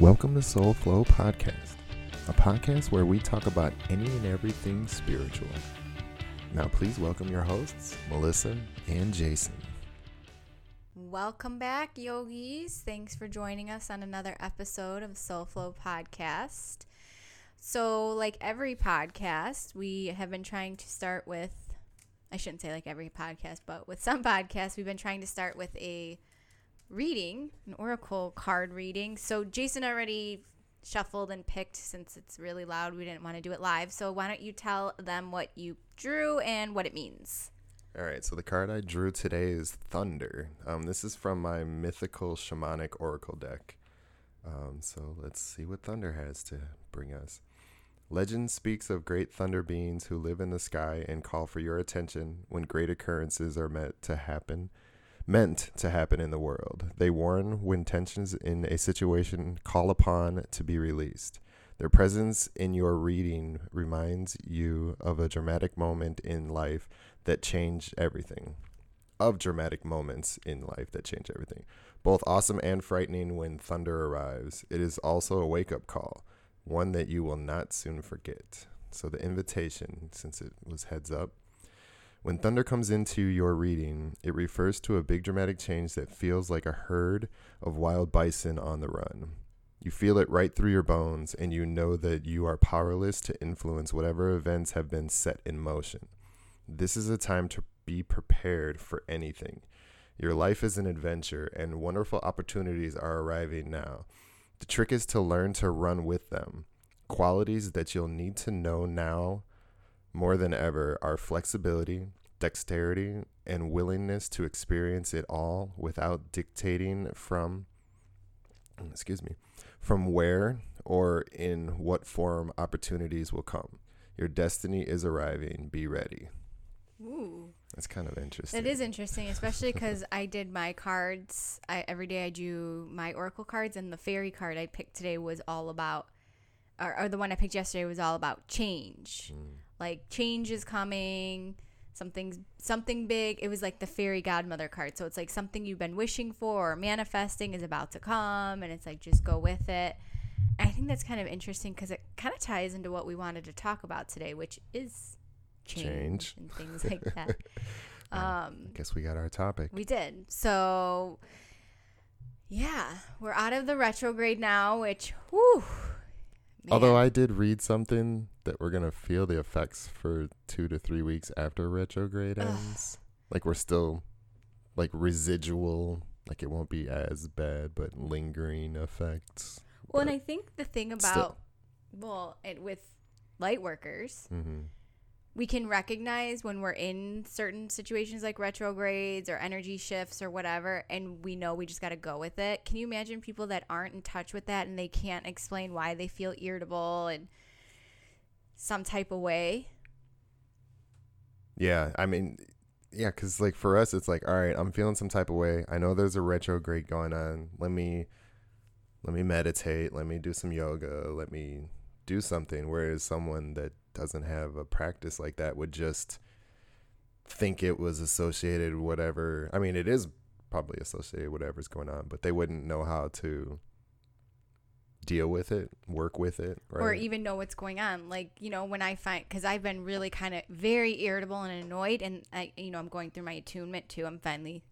Welcome to Soul Flow Podcast, a podcast where we talk about any and everything spiritual. Now, please welcome your hosts, Melissa and Jason. Welcome back, yogis. Thanks for joining us on another episode of Soul Flow Podcast. So, like every podcast, we have been trying to start with, I shouldn't say like every podcast, but with some podcasts, we've been trying to start with a reading, an oracle card reading. So Jason already shuffled and picked since it's really loud. We didn't want to do it live. So why don't you tell them what you drew and what it means? All right, so the card I drew today is Thunder. Um, this is from my mythical shamanic oracle deck. Um, so let's see what Thunder has to bring us. Legend speaks of great thunder beings who live in the sky and call for your attention when great occurrences are meant to happen meant to happen in the world. They warn when tensions in a situation call upon to be released. Their presence in your reading reminds you of a dramatic moment in life that changed everything. Of dramatic moments in life that change everything. Both awesome and frightening when thunder arrives. It is also a wake up call, one that you will not soon forget. So, the invitation, since it was heads up, when thunder comes into your reading, it refers to a big dramatic change that feels like a herd of wild bison on the run. You feel it right through your bones, and you know that you are powerless to influence whatever events have been set in motion. This is a time to be prepared for anything. Your life is an adventure, and wonderful opportunities are arriving now. The trick is to learn to run with them. Qualities that you'll need to know now more than ever our flexibility, dexterity, and willingness to experience it all without dictating from excuse me, from where or in what form opportunities will come. Your destiny is arriving. Be ready. Ooh. That's kind of interesting. It is interesting, especially because I did my cards. I, every day I do my oracle cards, and the fairy card I picked today was all about, or, or the one I picked yesterday was all about change. Mm like change is coming something's something big. It was like the fairy godmother card. So it's like something you've been wishing for or manifesting is about to come and it's like just go with it. And i think that's kind of interesting because it kind of ties into what we wanted to talk about today which is change, change. and things like that. Um I guess we got our topic. We did. So yeah we're out of the retrograde now which whew Man. Although I did read something that we're gonna feel the effects for two to three weeks after retrograde ends. Ugh. Like we're still like residual, like it won't be as bad, but lingering effects. Well, and I think the thing about still. well, it with light workers, mm-hmm we can recognize when we're in certain situations like retrogrades or energy shifts or whatever and we know we just got to go with it. Can you imagine people that aren't in touch with that and they can't explain why they feel irritable and some type of way? Yeah i mean yeah because like for us it's like all right i'm feeling some type of way. I know there's a retrograde going on. Let me let me meditate. Let me do some yoga. Let me do something. Whereas someone that doesn't have a practice like that would just think it was associated whatever. I mean, it is probably associated whatever's going on, but they wouldn't know how to deal with it, work with it, right? or even know what's going on. Like you know, when I find because I've been really kind of very irritable and annoyed, and I you know I'm going through my attunement too. I'm finally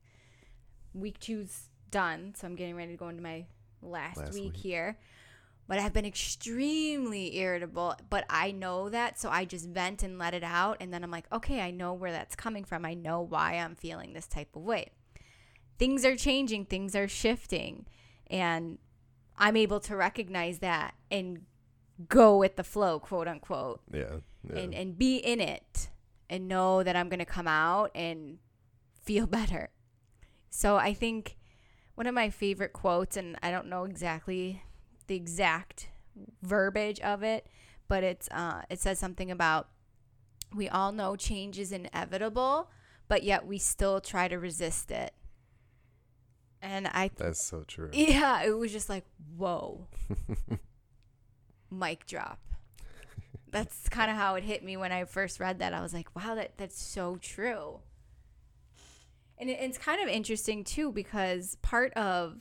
week two's done, so I'm getting ready to go into my last, last week, week here but I've been extremely irritable. But I know that, so I just vent and let it out. And then I'm like, okay, I know where that's coming from. I know why I'm feeling this type of way. Things are changing, things are shifting. And I'm able to recognize that and go with the flow, quote unquote. Yeah. yeah. And, and be in it and know that I'm going to come out and feel better. So I think one of my favorite quotes, and I don't know exactly the exact verbiage of it, but it's uh, it says something about we all know change is inevitable, but yet we still try to resist it. And I That's so true. Yeah, it was just like, whoa. Mic drop. That's kind of how it hit me when I first read that. I was like, wow, that that's so true. And it, it's kind of interesting too because part of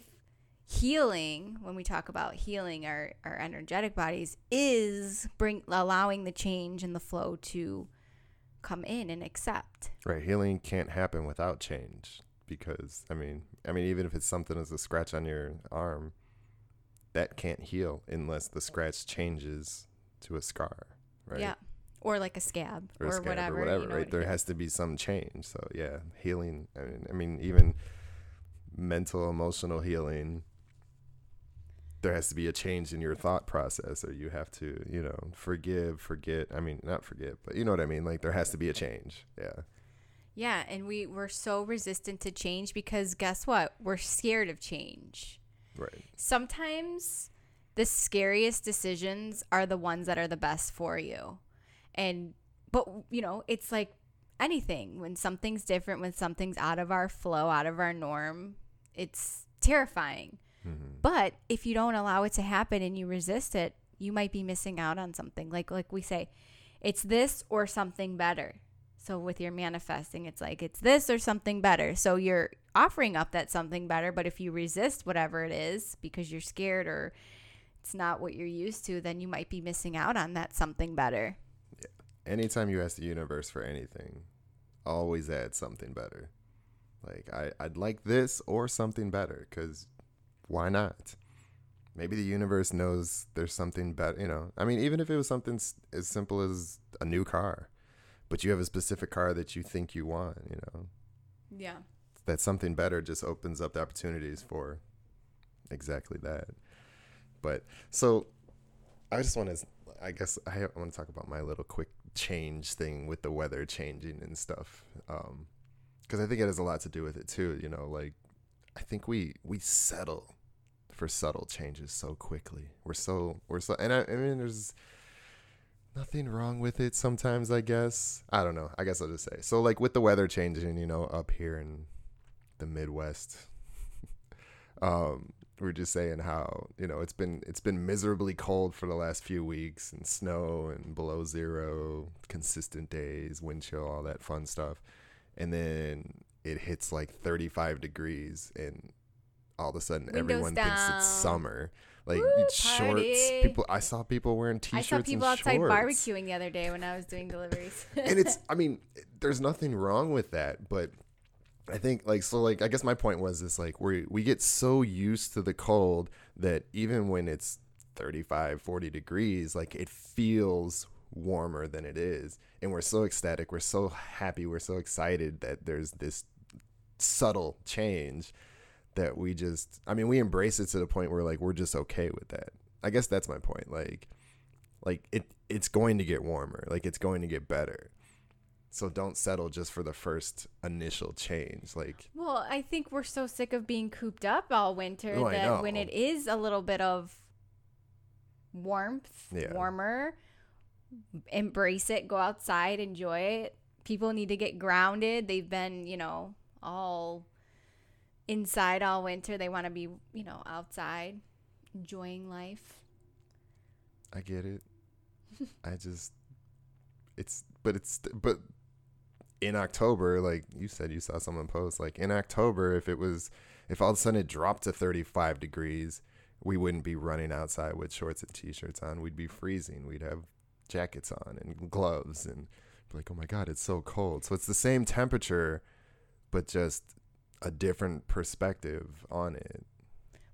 healing when we talk about healing our, our energetic bodies is bring allowing the change and the flow to come in and accept Right. Healing can't happen without change because I mean, I mean, even if it's something as a scratch on your arm, that can't heal unless the scratch changes to a scar, right? yeah or like a scab Or, or, a scab whatever or whatever, you know right? what- There has to be some change. So yeah, healing. I mean, I mean, even mental, emotional healing. There has to be a change in your thought process, or you have to, you know, forgive, forget. I mean, not forget, but you know what I mean. Like there has to be a change. Yeah. Yeah, and we we're so resistant to change because guess what? We're scared of change. Right. Sometimes the scariest decisions are the ones that are the best for you. And but you know, it's like anything when something's different, when something's out of our flow, out of our norm, it's terrifying. Hmm But if you don't allow it to happen and you resist it, you might be missing out on something. Like like we say, it's this or something better. So with your manifesting, it's like it's this or something better. So you're offering up that something better, but if you resist whatever it is because you're scared or it's not what you're used to, then you might be missing out on that something better. Yeah. anytime you ask the universe for anything, always add something better. Like I, I'd like this or something better, because why not? Maybe the universe knows there's something better. You know, I mean, even if it was something as simple as a new car, but you have a specific car that you think you want. You know, Yeah. that something better just opens up the opportunities for exactly that. But so I just want to, I guess I want to talk about my little quick change thing with the weather changing and stuff. Um, cause I think it has a lot to do with it too. You know, like I think we, we settle for subtle changes so quickly. We're so, we're so, and I, I mean, there's, nothing wrong with it sometimes i guess. I don't know. I guess i'll just say. So like with the weather changing you know up here in the midwest um we're just saying how you know it's been it's been miserably cold for the last few weeks and snow and below zero consistent days wind chill all that fun stuff. And then it hits like 35 degrees and all of a sudden Windows everyone thinks it's summer. Like Woo, shorts. party. people i saw people wearing t-shirts. I saw people outside shorts. barbecuing the other day when I was doing deliveries. and it's i mean there's nothing wrong with that but i think like so like i guess my point was this like we we get so used to the cold that even when it's 35 40 degrees like it feels warmer than it is. And we're so ecstatic. We're so happy. We're so excited that there's this subtle change that we just i mean we embrace it to the point where like we're just okay with that i guess that's my point like like it it's going to get warmer like it's going to get better so don't settle just for the first initial change like Well, I think we're so sick of being cooped up all winter Oh, that when it is a little bit of warmth, Yeah. warmer, embrace it, go outside, enjoy it. People need to get grounded. They've been, you know, all inside all winter. They want to be, you know, outside, enjoying life. i get it i just it's but it's but in october like you said you saw someone post like in october if it was if all of a sudden it dropped to 35 degrees we wouldn't be running outside with shorts and t-shirts on we'd be freezing we'd have jackets on and gloves and like oh my god it's so cold so it's the same temperature but just a different perspective on it.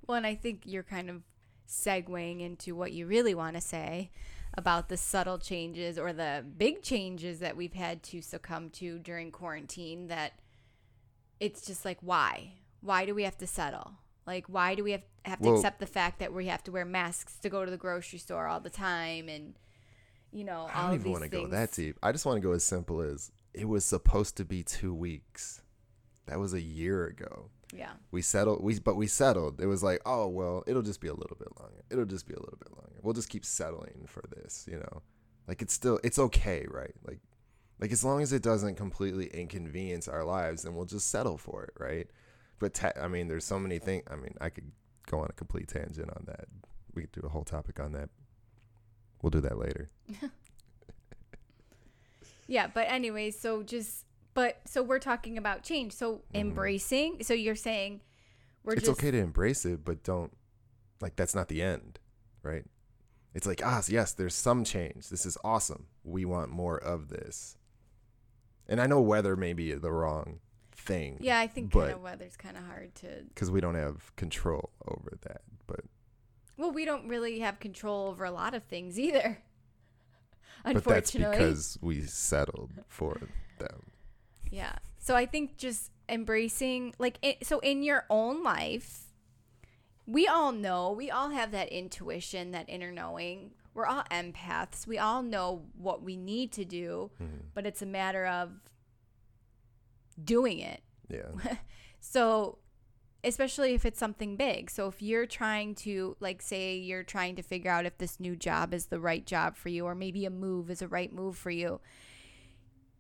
Well, and I think you're kind of segueing into what you really want to say about the subtle changes or the big changes that we've had to succumb to during quarantine that it's just like why? Why do we have to settle? Like why do we have, have to Well- accept the fact that we have to wear masks to go to the grocery store all the time and you know i don't even want to go that deep. I just want to go as simple as it was supposed to be two weeks that was a year ago. Yeah. We settled we but we settled. It was like oh well it'll just be a little bit longer. It'll just be a little bit longer. We'll just keep settling for this you know? Like it's still it's okay right? Like like as long as it doesn't completely inconvenience our lives then we'll just settle for it right? But ta- i mean there's so many things i mean i could go on a complete tangent on that. We could do a whole topic on that. We'll do that later. Yeah, but anyways, so just but so we're talking about change. So Mhm. embracing. So you're saying We're just it's just okay to embrace it, but don't like that's not the end, right? It's like ah yes, there's some change. This is awesome. We want more of this. And I know weather may be the wrong thing. Yeah, I think kind of weather's kind of hard to. because we don't have control over that. But Well, we don't really have control over a lot of things either. but that's because we settled for them. Yeah. So I think just embracing, like, it, so in your own life, we all know, we all have that intuition, that inner knowing. We're all empaths. We all know what we need to do, Mhm. but it's a matter of doing it. Yeah. So, especially if it's something big. So, if you're trying to, like, say you're trying to figure out if this new job is the right job for you, or maybe a move is a right move for you,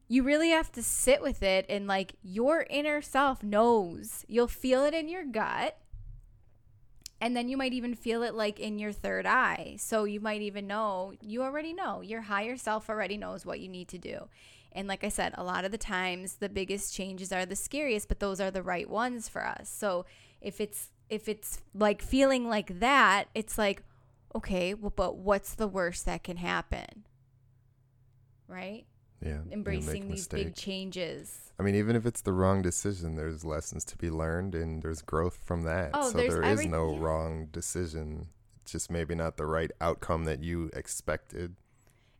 you really have to sit with it and, like, your inner self knows. You'll feel it in your gut. And then you might even feel it like in your third eye. So you might even know, you already know. Your higher self already knows what you need to do. And like I said, a lot of the times the biggest changes are the scariest, but those are the right ones for us. So if it's if it's like feeling like that, it's like, okay, well, but what's the worst that can happen? Right? Yeah. Embracing these big changes. I mean, even if it's the wrong decision, there's lessons to be learned and there's growth from that. Oh, so there is every- no yeah. wrong decision. It's just maybe not the right outcome that you expected.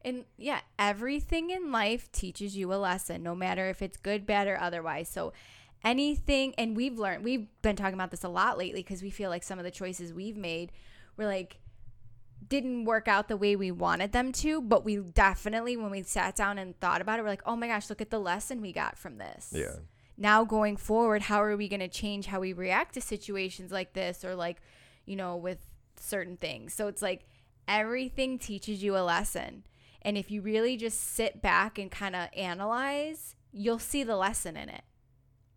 And yeah, everything in life teaches you a lesson, no matter if it's good, bad, or otherwise. So anything, and we've learned, we've been talking about this a lot lately because we feel like some of the choices we've made were like, didn't work out the way we wanted them to, but we definitely, when we sat down and thought about it, we're like, oh my gosh, look at the lesson we got from this. Yeah. Now going forward, how are we going to change how we react to situations like this or like, you know, with certain things? So it's like everything teaches you a lesson. And if you really just sit back and kind of analyze, you'll see the lesson in it.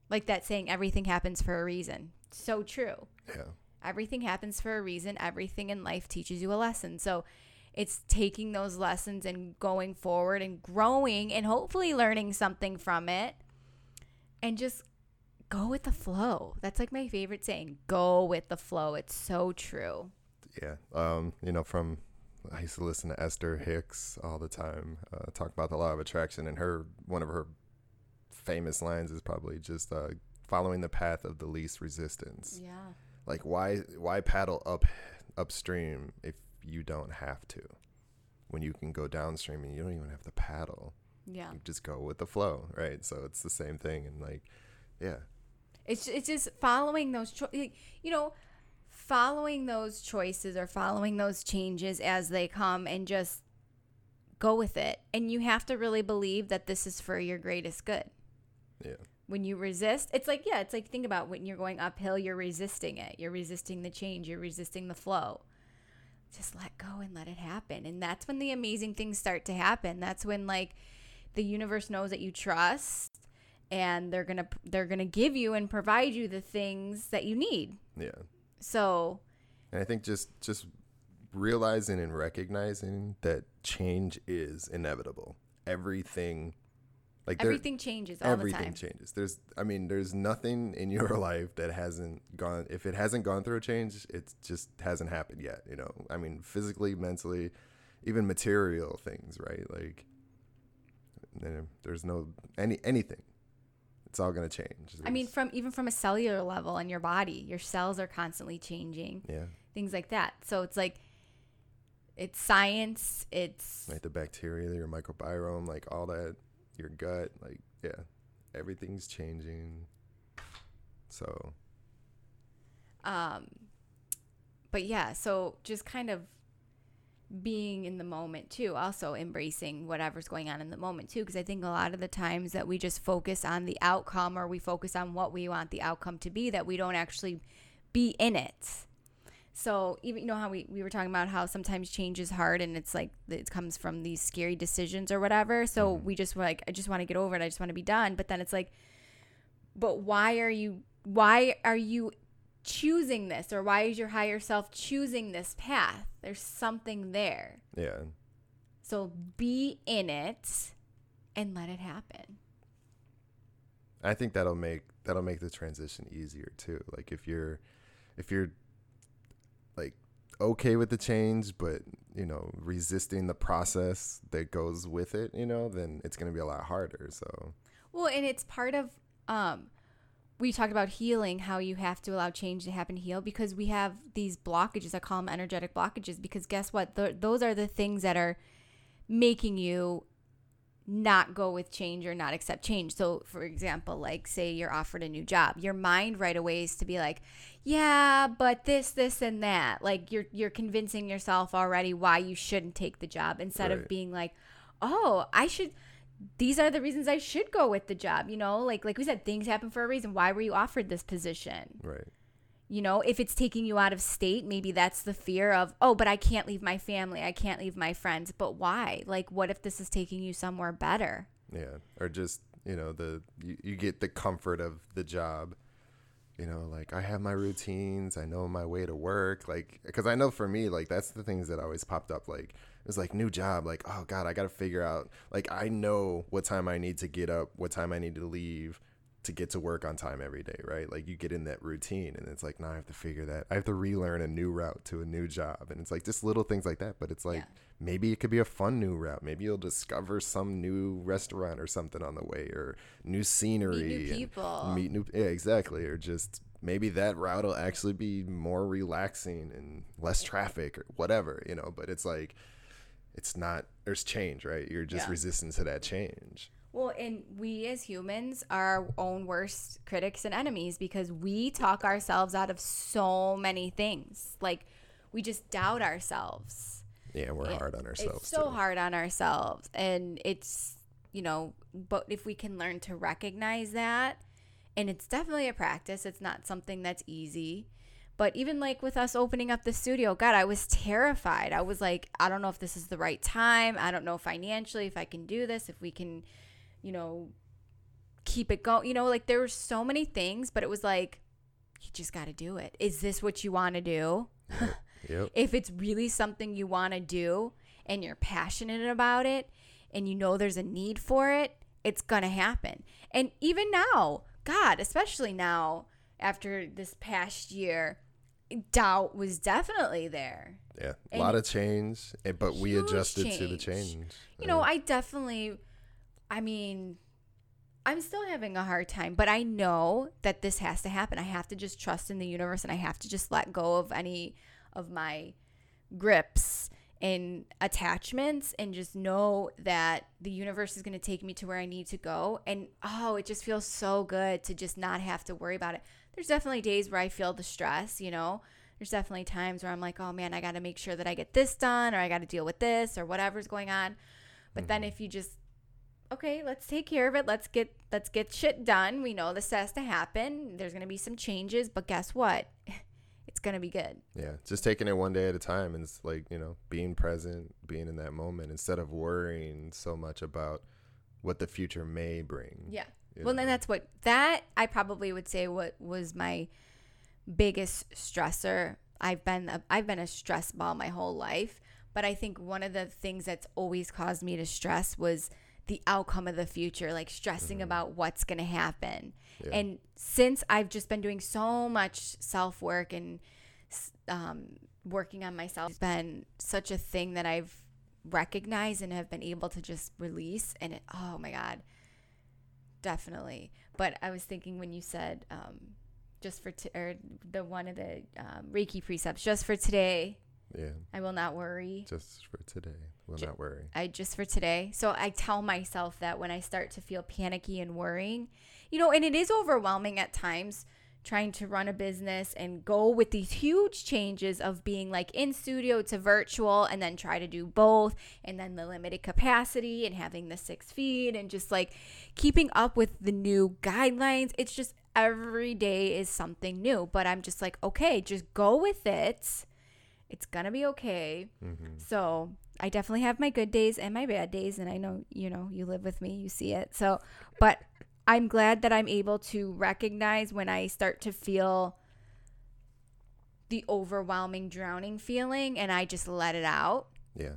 Like that saying, everything happens for a reason. So true. Yeah. Everything happens for a reason. Everything in life teaches you a lesson. So it's taking those lessons and going forward and growing and hopefully learning something from it and just go with the flow. That's like my favorite saying go with the flow. It's so true. Yeah. Um, you know, from I used to listen to Esther Hicks all the time, uh, talk about the law of attraction, and her one of her famous lines is probably just uh, following the path of the least resistance. Yeah. Like why why paddle up upstream if you don't have to? When you can go downstream and you don't even have to paddle. Yeah. You just go with the flow, right? So it's the same thing and like yeah. It's it's just following those cho- you know following those choices or following those changes as they come and just go with it. And you have to really believe that this is for your greatest good. Yeah. When you resist, it's like yeah, it's like think about when you're going uphill, you're resisting it. You're resisting the change, you're resisting the flow. Just let go and let it happen. And that's when the amazing things start to happen. That's when like the universe knows that you trust and they're going to they're going to give you and provide you the things that you need. Yeah. So, And I think just just realizing and recognizing that change is inevitable. Everything like everything changes all the everything time. changes. There's I mean there's nothing in your life that hasn't gone if it hasn't gone through a change, it just hasn't happened yet, you know. I mean physically, mentally, even material things, right? Like there's no any anything. It's all going to change. I mean from even from a cellular level in your body, your cells are constantly changing. yeah. Things like that. So it's like it's science, it's like the bacteria, your microbiome, like all that, your gut, like yeah, everything's changing. So um but yeah so just kind of being in the moment too also embracing whatever's going on in the moment too because i think a lot of the times that we just focus on the outcome or we focus on what we want the outcome to be that we don't actually be in it so even you know how we, we were talking about how sometimes change is hard and it's like it comes from these scary decisions or whatever. So mm-hmm. we just were like i just want to get over it. I just want to be done. But then it's like but why are you why are you choosing this? Or why is your higher self choosing this path? There's something there. Yeah, so be in it and let it happen. I think that'll make that'll make the transition easier too. Like if you're if you're okay with the change, but you know resisting the process that goes with it, you know, then it's gonna be a lot harder. So Well, and it's part of um we talked about healing, how you have to allow change to happen to heal because we have these blockages. I call them energetic blockages because guess what? Th- those are the things that are making you not go with change or not accept change. So, for example, like say you're offered a new job, your mind right away is to be like, "Yeah, but this, this, and that." Like you're you're convincing yourself already why you shouldn't take the job instead Right. of being like, "Oh, I should." These are the reasons I should go with the job. You know, like like we said, things happen for a reason. Why were you offered this position? right, You know, if it's taking you out of state, maybe that's the fear of, oh, but I can't leave my family. I can't leave my friends. But why? Like, what if this is taking you somewhere better? yeah, or just you know the you, you get the comfort of the job. You know, like I have my routines. I know my way to work. Like, because I know for me, like that's the things that always popped up. Like, it was like new job. Like, oh god, I got to figure out. Like, I know what time I need to get up, what time I need to leave to get to work on time every day, right? Like, you get in that routine, and it's like now I have to figure that. I have to relearn a new route to a new job, and it's like just little things like that. But it's like Yeah. maybe it could be a fun new route. Maybe you'll discover some new restaurant or something on the way, or new scenery, Meet new people. meet new yeah exactly or just maybe that route will actually be more relaxing and less traffic or whatever you know but it's like it's not there's change right you're just Yeah. resistant to that change Well, and we as humans are our own worst critics and enemies because we talk ourselves out of so many things. Like, we just doubt ourselves. yeah we're It- hard on ourselves It's so too. hard on ourselves. And it's, you know, but if we can learn to recognize that, and it's definitely a practice, it's not something that's easy. But even like with us opening up the studio, God, I was terrified. I was like, I don't know if this is the right time. I don't know financially if I can do this, if we can, you know, keep it going. You know, like there were so many things, but it was like, you just got to do it. Is this what you want to do? yep if it's really something you want to do and you're passionate about it and you know there's a need for it, it's going to happen. And even now, God, especially now after this past year, doubt was definitely there. yeah a and lot of change but we adjusted to the change. change You know, I definitely, I mean, I'm still having a hard time, but I know that this has to happen. I have to just trust in the universe and I have to just let go of any of my grips and attachments and just know that the universe is going to take me to where I need to go. And oh, it just feels so good to just not have to worry about it. There's definitely days where I feel the stress, you know. There's definitely times where I'm like, oh man, I got to make sure that I get this done or I got to deal with this or whatever's going on. But then mm-hmm. if you just okay, let's take care of it. Let's get let's get shit done. We know this has to happen. There's to be some changes, but guess what? It's to be good. yeah just taking it one day at a time and it's like you know being present being in that moment instead of worrying so much about what the future may bring Yeah. Well, know? then that's what that I probably would say what was my biggest stressor. I've been a, I've been a stress ball my whole life, but I think one of the things that's always caused me to stress was the outcome of the future, like stressing about what's going to happen. Mm-hmm. Yeah. And since I've just been doing so much self work and um, working on myself, it's been such a thing that I've recognized and have been able to just release. And it, oh my God, definitely. But I was thinking when you said um, just for t- or the one of the um, Reiki precepts, just for today, yeah I will not worry. just for today we'll Ju- not worry I just for today. So I tell myself that when I start to feel panicky and worrying, you know, and it is overwhelming at times trying to run a business and go with these huge changes of being like in studio to virtual and then try to do both and then the limited capacity and having the six feet and just like keeping up with the new guidelines. It's just every day is something new, but I'm just like, okay, just go with it. It's gonna be okay. hmm So I definitely have my good days and my bad days, and I know you know you live with me, you see it. So, but I'm glad that I'm able to recognize when I start to feel the overwhelming drowning feeling, and I just let it out. yeah.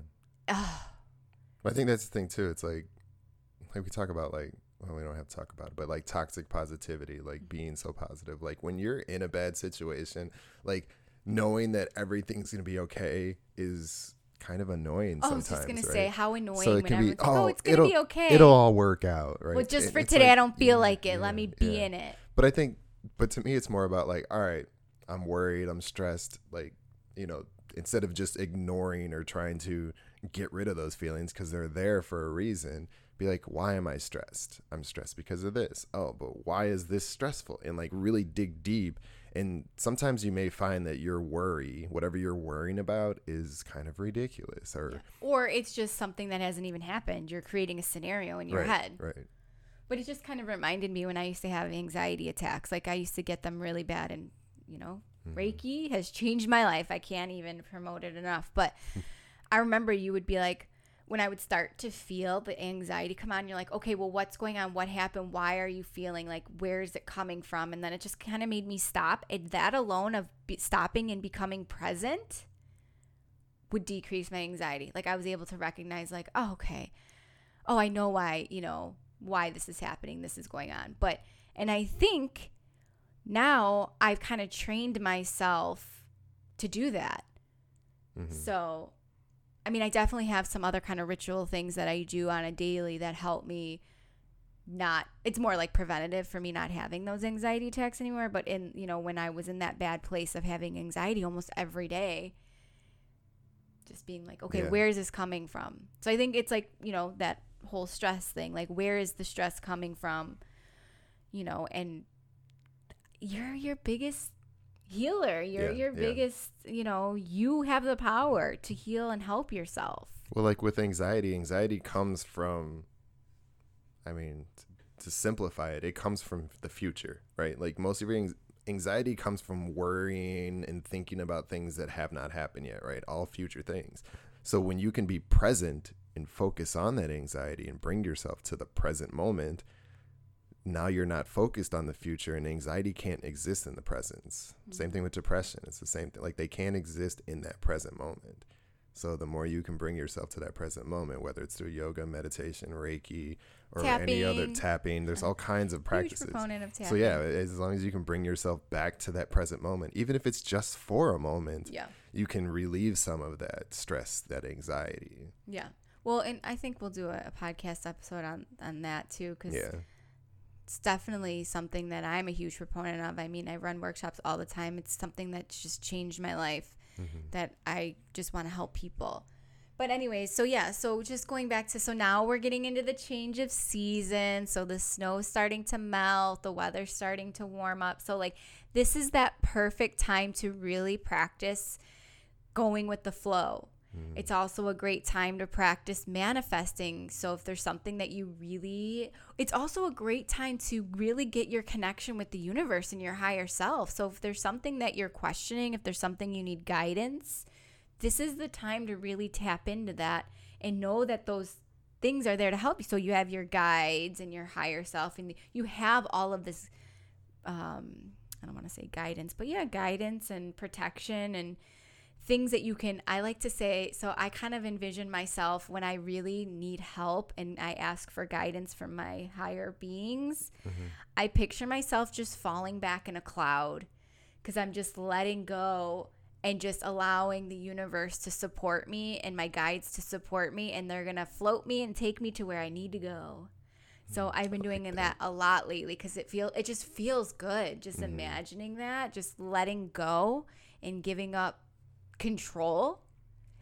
I think that's the thing too. It's like, like we talk about like well, we don't have to talk about it, but like toxic positivity, like being so positive. Like when you're in a bad situation, like knowing that everything's gonna be okay is kind of annoying Oh, I was just gonna right? say how annoying so it when can be everyone's like, oh, "Oh, it's gonna it'll, be okay." It'll all work out, right? well, just It- for today, like- I don't feel yeah, like it. Let me be yeah. in it. But I think, but to me, it's more about like, all right, I'm worried, I'm stressed. Like, you know, instead of just ignoring or trying to get rid of those feelings because they're there for a reason, be like, why am I stressed? I'm stressed because of this. Oh, but why is this stressful? And like really dig deep. And sometimes you may find that your worry, whatever you're worrying about, is kind of ridiculous or Or it's just something that hasn't even happened. You're creating a scenario in your right, head. right. But it just kind of reminded me when I used to have anxiety attacks. Like I used to get them really bad, and you know, Mm-hmm. Reiki has changed my life. I can't even promote it enough. But I remember you would be like, when I would start to feel the anxiety come on, you're like, okay, well, what's going on? What happened? Why are you feeling like, where is it coming from? And then it just kind of made me stop. And that alone of be- stopping and becoming present would decrease my anxiety. Like I was able to recognize, like, oh, okay, oh, I know why, you know, why this is happening, this is going on. But, and I think now I've kind of trained myself to do that. Mhm. So, I mean, I definitely have some other kind of ritual things that I do on a daily that help me not it's more like preventative for me not having those anxiety attacks anymore but in you know when i was in that bad place of having anxiety almost every day just being like okay Yeah. where is this coming from so i think it's like you know that whole stress thing like where is the stress coming from you know and you're your biggest healer you're Yeah, your yeah. biggest you know you have the power to heal and help yourself Well, like with anxiety, anxiety comes from, I mean, t- to simplify it, it comes from the future, right? Like most of your anx- anxiety comes from worrying and thinking about things that have not happened yet, right? All future things. So when you can be present and focus on that anxiety and bring yourself to the present moment, now you're not focused on the future and anxiety can't exist in the presence. Mm-hmm. Same thing with depression. It's the same thing. Like they can't exist in that present moment. So the more you can bring yourself to that present moment, whether it's through yoga, meditation, Reiki, or any other Tapping. tapping, there's all kinds of huge practices. proponent of tapping So yeah, as long as you can bring yourself back to that present moment, even if it's just for a moment, yeah you can relieve some of that stress, that anxiety. Yeah. Well, and I think we'll do a, a podcast episode on on that too, because Yeah. It's definitely something that I'm a huge proponent of. I mean, I run workshops all the time. It's something that's just changed my life. Mm-hmm. That I just want to help people. But anyways, so yeah, so just going back to so now we're getting into the change of season. So the snow's starting to melt, the weather's starting to warm up. So like this is that perfect time to really practice going with the flow. It's also a great time to practice manifesting. So if there's something that you really it's also a great time to really get your connection with the universe and your higher self. So if there's something that you're questioning, if there's something you need guidance, this is the time to really tap into that and know that those things are there to help you. So you have your guides and your higher self and you have all of this um I don't want to say guidance, but yeah, guidance and protection and things that you can I like to say so I kind of envision myself when I really need help and I ask for guidance from my higher beings. Mm-hmm. I picture myself just falling back in a cloud cuz I'm just letting go and just allowing the universe to support me and my guides to support me and they're going to float me and take me to where I need to go. Mm-hmm. So I've been doing that a lot lately because it feel it just feels good just mm-hmm. imagining that, just letting go and giving up control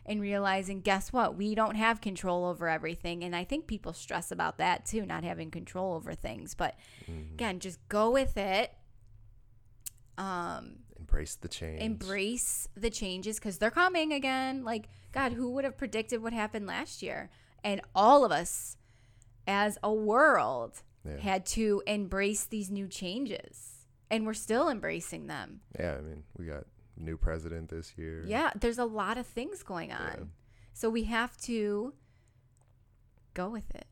and realizing guess what? We don't have control over everything and I think people stress about that too, not having control over things. But again, just go with it. Um Embrace the change. embrace the changes because they're coming again. Like, God, who would have predicted what happened last year? And all of us as a world Yeah. had to embrace these new changes. And we're still embracing them. Yeah, I mean, we got new president this year. Yeah, there's a lot of things going on. Yeah. So we have to go with it.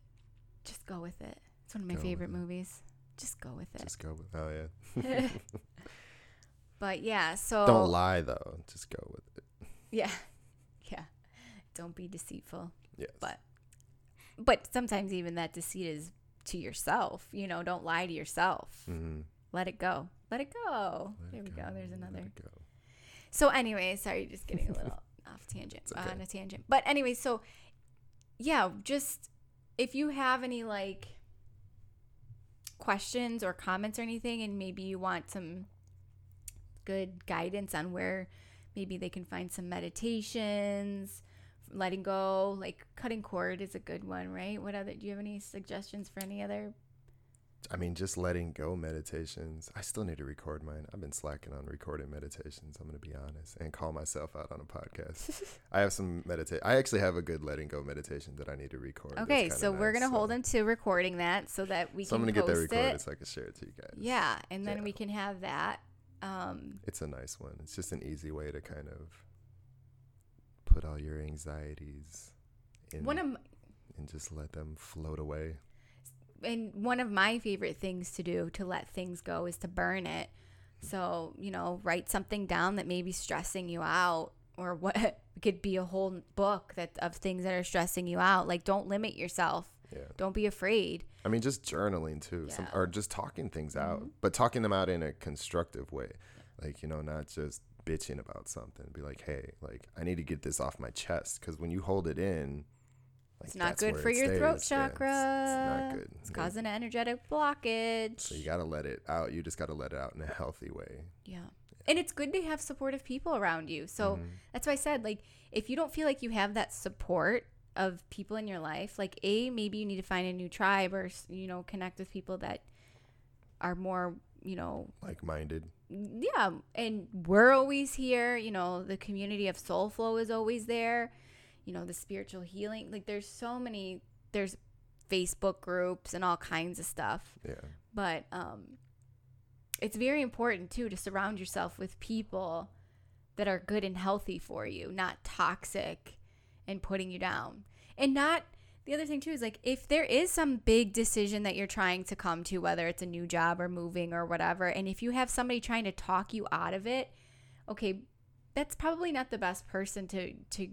Just go with it. It's one of my Go favorite movies. Just go with it. Just go with. Oh yeah. but yeah, so Don't lie though. Just go with it. Yeah. Yeah. Don't be deceitful. Yes. But but sometimes even that deceit is to yourself. You know, don't lie to yourself. Mm-hmm. Let it go. Let it go. Let there it we go. go, There's let another. it go. So, anyway, sorry, just getting a little off tangent It's uh, okay. on a tangent. But anyway, so yeah, just if you have any like questions or comments or anything, and maybe you want some good guidance on where maybe they can find some meditations, letting go, like cutting cord is a good one, right? What other? Do you have any suggestions for any other? I mean, just letting go meditations. I still need to record mine. I've been slacking on recording meditations. I'm going to be honest and call myself out on a podcast. I have some meditate. I actually have a good letting go meditation that I need to record. Okay, so we're gonna hold so- them to recording that so that we So I'm gonna get that recorded it. so I can share it to you guys. Yeah, and then Yeah. we can have that. Um, It's a nice one. It's just an easy way to kind of put all your anxieties in one of and just let them float away. And one of my favorite things to do to let things go is to burn it. So you know, write something down that may be stressing you out, or what could be a whole book that of things that are stressing you out. Like, don't limit yourself. Yeah. Don't be afraid. I mean, just journaling too, Yeah. Mm-hmm. or just talking things out, but talking them out in a constructive way. Like, you know, not just bitching about something. Be like, hey, like, I need to get this off my chest. Because when you hold it in, like, It's not good for your throat stays. Yeah, chakra. it's, it's not good. It's Yeah. causing an energetic blockage. So you got to let it out. You just got to let it out in a healthy way. Yeah. And it's good to have supportive people around you. So Mm-hmm. that's why I said, like, if you don't feel like you have that support of people in your life, like, A, maybe you need to find a new tribe or, you know, connect with people that are more, you know, Like minded. yeah. And we're always here. You know, the community of Soul Flow is always there. You know, the spiritual healing. Like, there's so many, there's Facebook groups and all kinds of stuff Yeah. but um it's very important too to surround yourself with people that are good and healthy for you not toxic and putting you down and not the other thing too is like if there is some big decision that you're trying to come to whether it's a new job or moving or whatever and if you have somebody trying to talk you out of it okay that's probably not the best person to to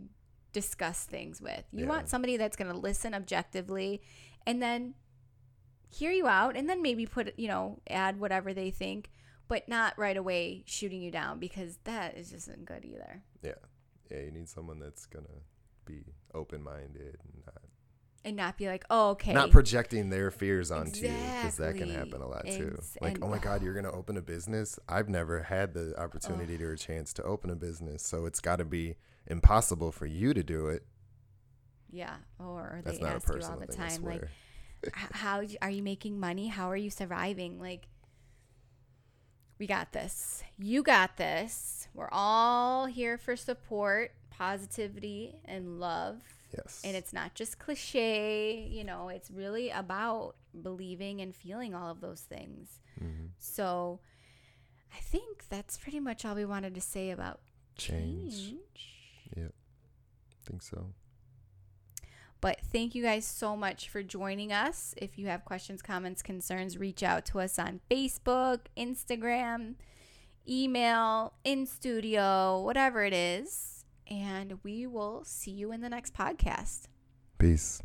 discuss things with you Yeah. want somebody that's going to listen objectively and then hear you out and then maybe put you know add whatever they think but not right away shooting you down because that is just not good either Yeah. Yeah. You need someone that's going to be open minded and not, and not be like oh okay not projecting their fears onto you because that can happen a lot too. Ex- like, and- oh my God, you're going to open a business? I've never had the opportunity or chance to open a business. So it's got to be impossible for you to do it. yeah or That's they not a ask you all the thing, time like how are you making money how are you surviving like we got this you got this we're all here for support positivity and love yes. and it's not just cliche you know it's really about believing and feeling all of those things Mhm. so i think that's pretty much all we wanted to say about change. change Yeah. think so. but thank you guys so much for joining us if you have questions comments concerns reach out to us on facebook instagram email in studio whatever it is and we will see you in the next podcast Peace.